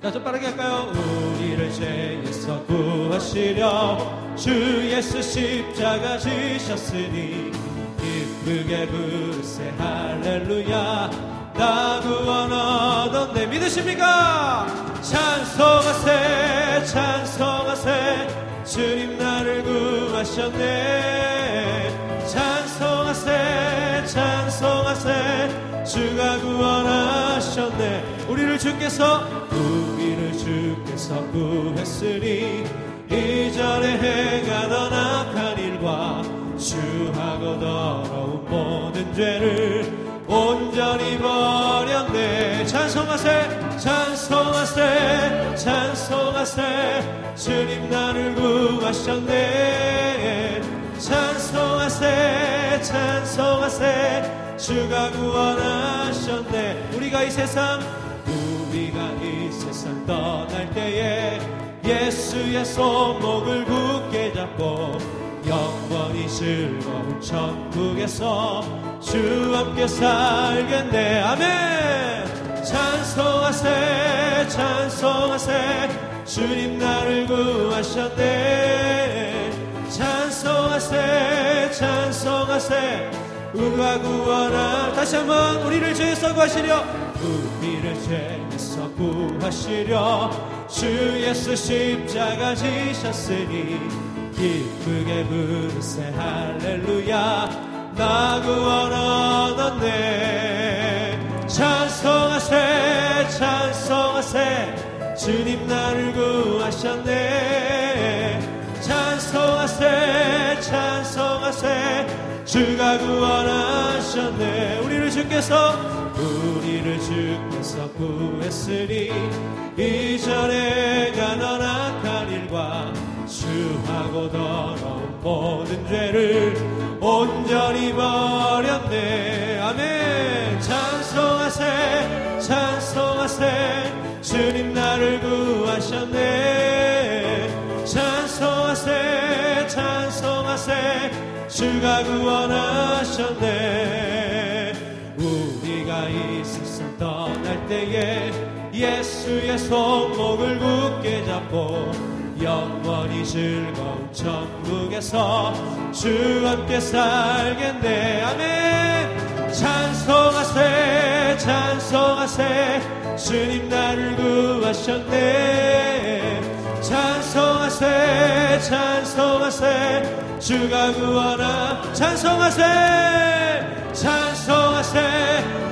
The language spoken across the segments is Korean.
자, 좀 빠르게 할까요? 우리를 죄에서 구하시려 주 예수 십자가 지셨으니 기쁘게 부르세 할렐루야 나 구원 얻었네 믿으십니까? 찬송하세 찬송하세 주님 나를 구하셨네 우리를 주께서 우리를 주께서 구했으니 이전에 행하던 악한 일과 주하고 더러운 모든 죄를 온전히 버렸네. 찬송하세 찬송하세 찬송하세. 주님 나를 구하셨네. 찬송하세 찬송하세. 주가 구원하셨네. 우리가 이 세상 세상 떠날 때에 예수의 손목을 굳게 잡고 영원히 즐거운 천국에서 주 함께 살겠네 아멘! 찬송하세 찬송하세. 주님 나를 구하셨네. 찬송하세 찬송하세. 우가 구하라 다시 한번 우리를 죄에서 구하시려 우리를 죄 에서 구하시려 주 예수 십자가 지셨으니 기쁘게 부르세 할렐루야. 나 구원 얻었네 찬송하세 찬송하세. 주님 나를 구하셨네. 찬송하세 찬송하세. 주가 구원하셨네. 우리를 주께서 우리를 주께서 구했으니 이전에 가던 악한 일과 주하고 더러운 모든 죄를 온전히 버렸네. 아멘. 찬송하세 찬송하세. 주님 나를 구하셨네. 찬송하세 찬송하세. 주가 구원하셨네 우리가 이 세상 떠날 때에 예수의 손목을 굳게 잡고 영원히 즐거운 천국에서 주 함께 살겠네 아멘. 찬송하세 찬송하세. 주님 나를 구하셨네. 찬송하세 찬송하세. 주가 구하나. 찬송하세 찬송하세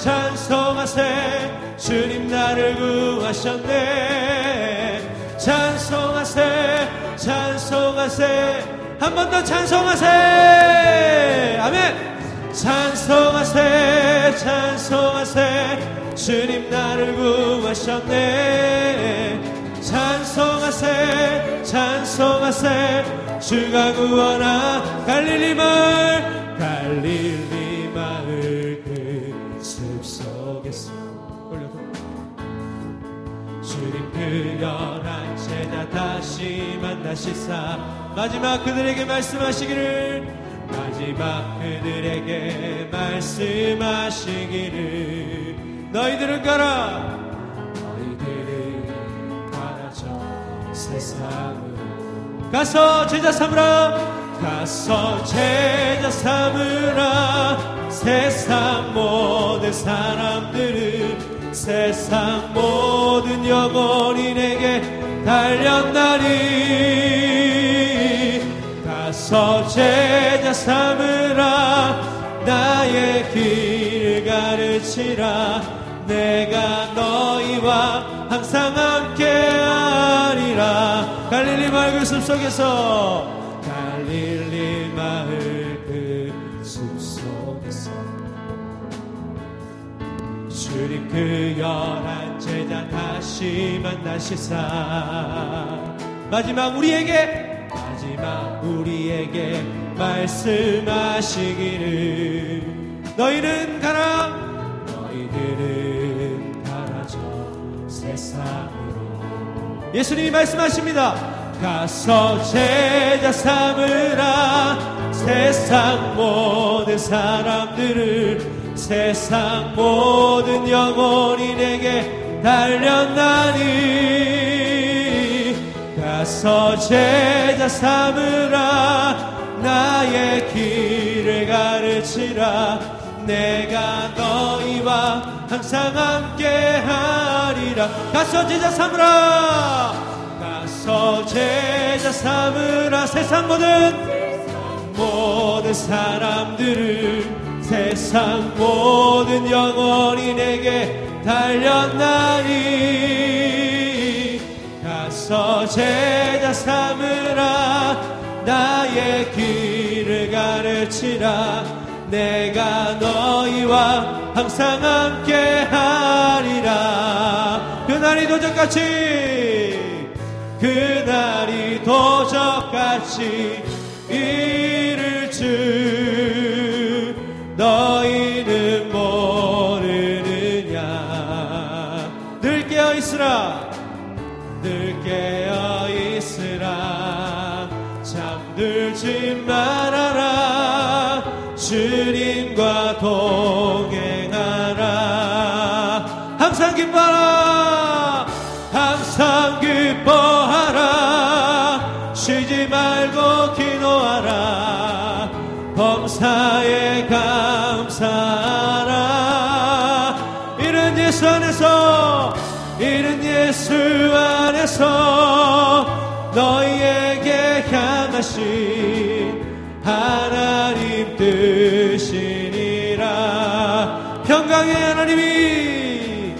찬송하세. 주님 나를 구하셨네. 찬송하세 찬송하세. 한 번 더 찬송하세. 아멘. 찬송하세 찬송하세. 주님 나를 구하셨네. 찬송하세 찬송하세. 주가 구원하 갈릴리 마을 갈릴리 마을. 그 숲속에서 올려도 주님 그 열한 제자 다시 만나시사. 마지막 그들에게 말씀하시기를. 마지막 그들에게 말씀하시기를. 너희들은 가라. 너희들은 가라. 저 세상을 가서 제자 삼으라 가서 제자 삼으라. 세상 모든 사람들은 세상 모든 영혼이 내게 달렸나니. 가서 제자 삼으라. 나의 길을 가르치라. 내가 너희와 항상 함께하리라. 갈릴리 마을 그 숲속에서 그 열한 제자 다시 만나시사. 마지막 우리에게 마지막 우리에게 말씀하시기를. 너희는 가라. 너희들은 가라 저 세상으로. 예수님이 말씀하십니다. 가서 제자 삼으라. 세상 모든 사람들을 세상 모든 영혼이 내게 달렸나니 가서 제자 삼으라. 나의 길을 가르치라. 내가 너희와 항상 함께하리라. 가서 제자 삼으라. 가서 제자 삼으라. 세상 모든 모든 사람들을 세상 모든 영혼이 내게 달렸나니 가서 제자 삼으라. 나의 길을 가르치라. 내가 너희와 항상 함께 하리라. 그날이 도적같이 그날이 도적같이 너희는 모르느냐. 늘 깨어 있으라. 늘 깨어 있으라. 잠들지 말아라. 주님과 동행하라. 항상 기뻐라 예수 안에서 이런 예수 안에서 너희에게 향하신 하나님 뜻이니라. 평강의 하나님이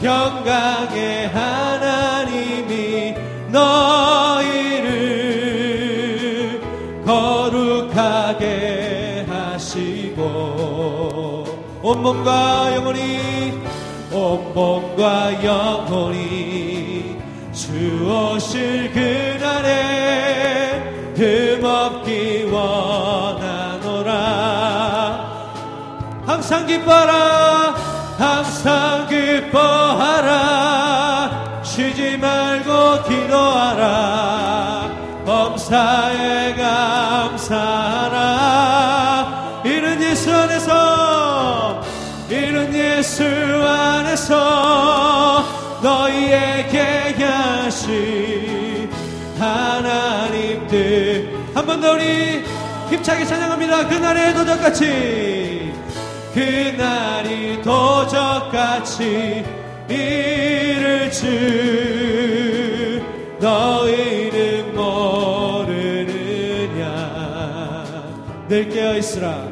평강의 하나님이 너희를 거룩하게 하시고 온몸과 영혼이 온 몸과 영혼이 주 오실 그날에 흠없기 원하노라. 항상 기뻐라 항상 기뻐하라. 쉬지 말고 기도하라. 범사에 감사하라. 이런 예수 안에서 이런 예수 안에서 너희에게 하신 하나님 뜻한 번 더 우리 힘차게 찬양합니다. 그날의 도적같이 그날이 도적같이 이를 줄 너희는 모르느냐. 늘 깨어있으라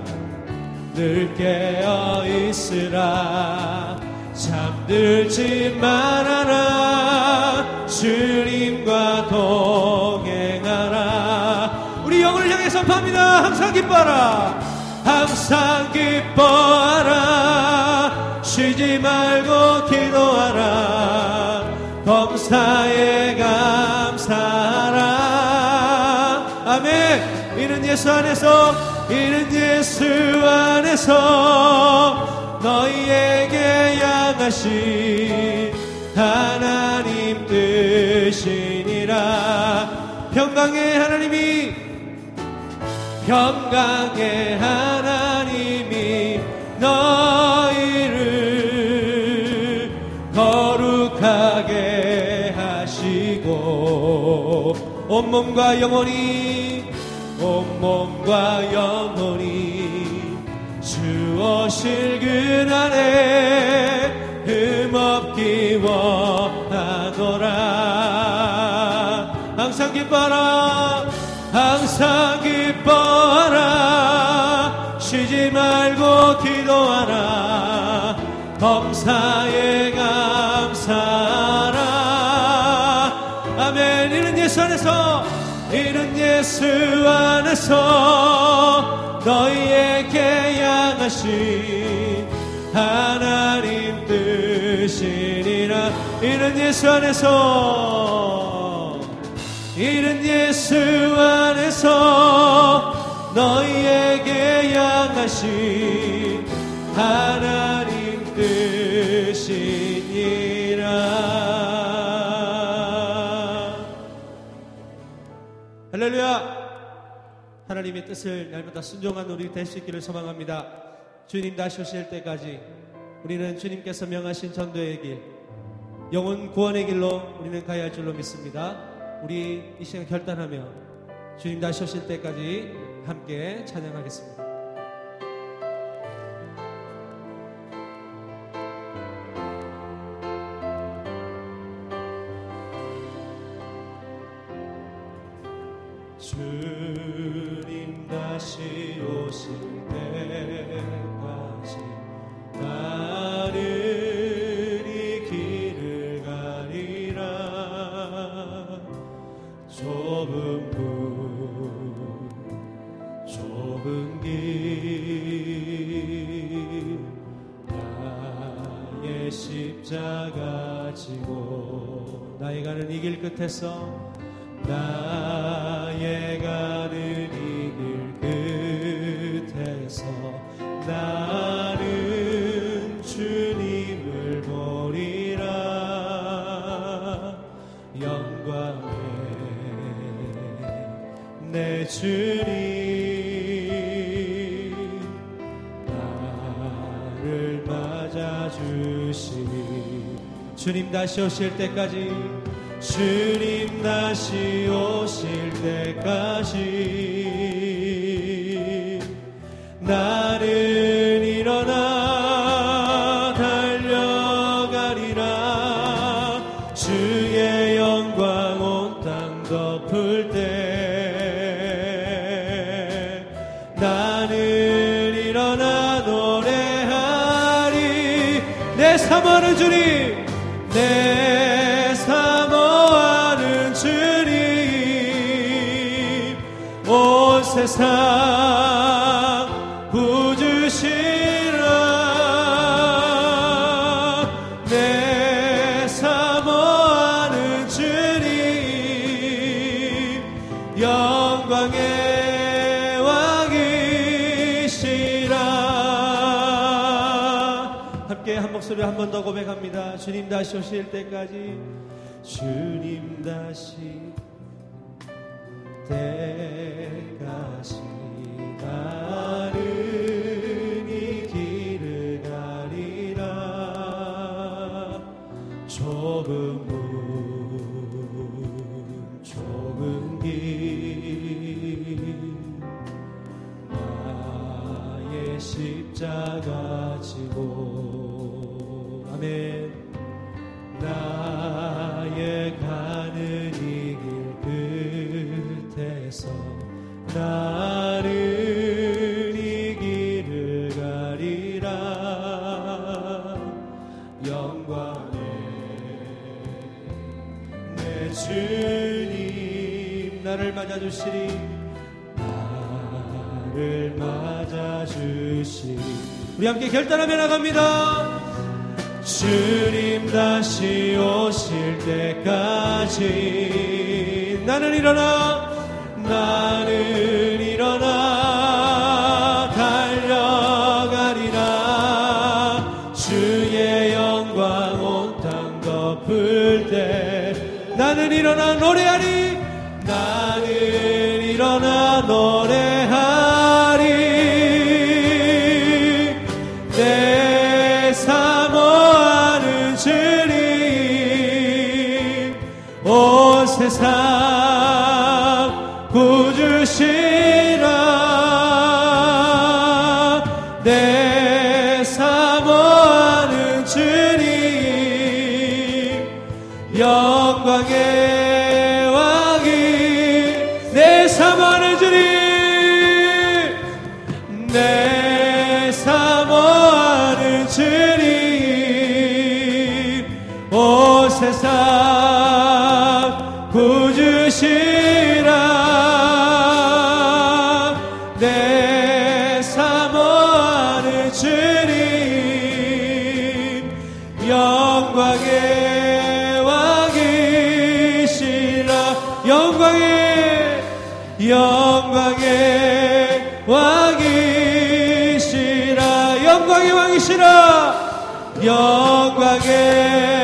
늘 깨어 있으라. 잠들지 말아라. 주님과 동행하라. 우리 영을 향해 선포합니다. 항상 기뻐라. 항상 기뻐하라. 쉬지 말고 기도하라. 범사에 감사하라. 아멘. 이는 예수 안에서 이는 예수 안에서 너희에게 양하신 하나님 뜻이니라. 평강의 하나님이 평강의 하나님이 너희를 거룩하게 하시고 온몸과 영혼이 온몸과 영혼이 주오실 그날에 흠없기 원하노라. 항상 기뻐라 항상 기뻐하라. 쉬지 말고 기도하라. 범사에 감사하라. 아멘. 이는 예수 안에서 이는 예수 안에서 너희에게 양하신 하나님 뜻이니라. 이는 예수 안에서 이는 예수 안에서 너희에게 양하신 하나님 뜻이 하나님의 뜻을 날마다 순종한 우리 될 수 있기를 소망합니다 주님 다시 오실 때까지 우리는 주님께서 명하신 전도의 길 영혼 구원의 길로 우리는 가야 할 줄로 믿습니다. 우리 이 시간 결단하며 주님 다시 오실 때까지 함께 찬양하겠습니다. 주님 다시 오실 때까지 나는 이 길을 가리라. 좁은 문 좁은 길 나의 십자가 지고 나의 가는 이 길 끝에서 나의 가는 주님 다시 오실 때까지 주님 다시 오실 때까지 나는 일어나 달려가리라. 주의 영광 온 땅 덮을 때 나는 일어나 노래하리. 내 사모하는 주님 내 사모하는 주님 온 세상 구주시라. 내 사모하는 주님 영광의 한 목소리 한 번 더 고백합니다. 주님 다시 오실 때까지. 주님 다시 때까지 나는 주님 나를 맞아주시리. 나를 맞아주시리. 우리 함께 결단하며 나갑니다. 주님 다시 오실 때까지 나는 일어나 나는 일어나 나는 일어나 노래하리. 나는 일어나 노래 주님 영광의 왕이시라. 영광의 영광의 왕이시라. 영광의 왕이시라. 영광의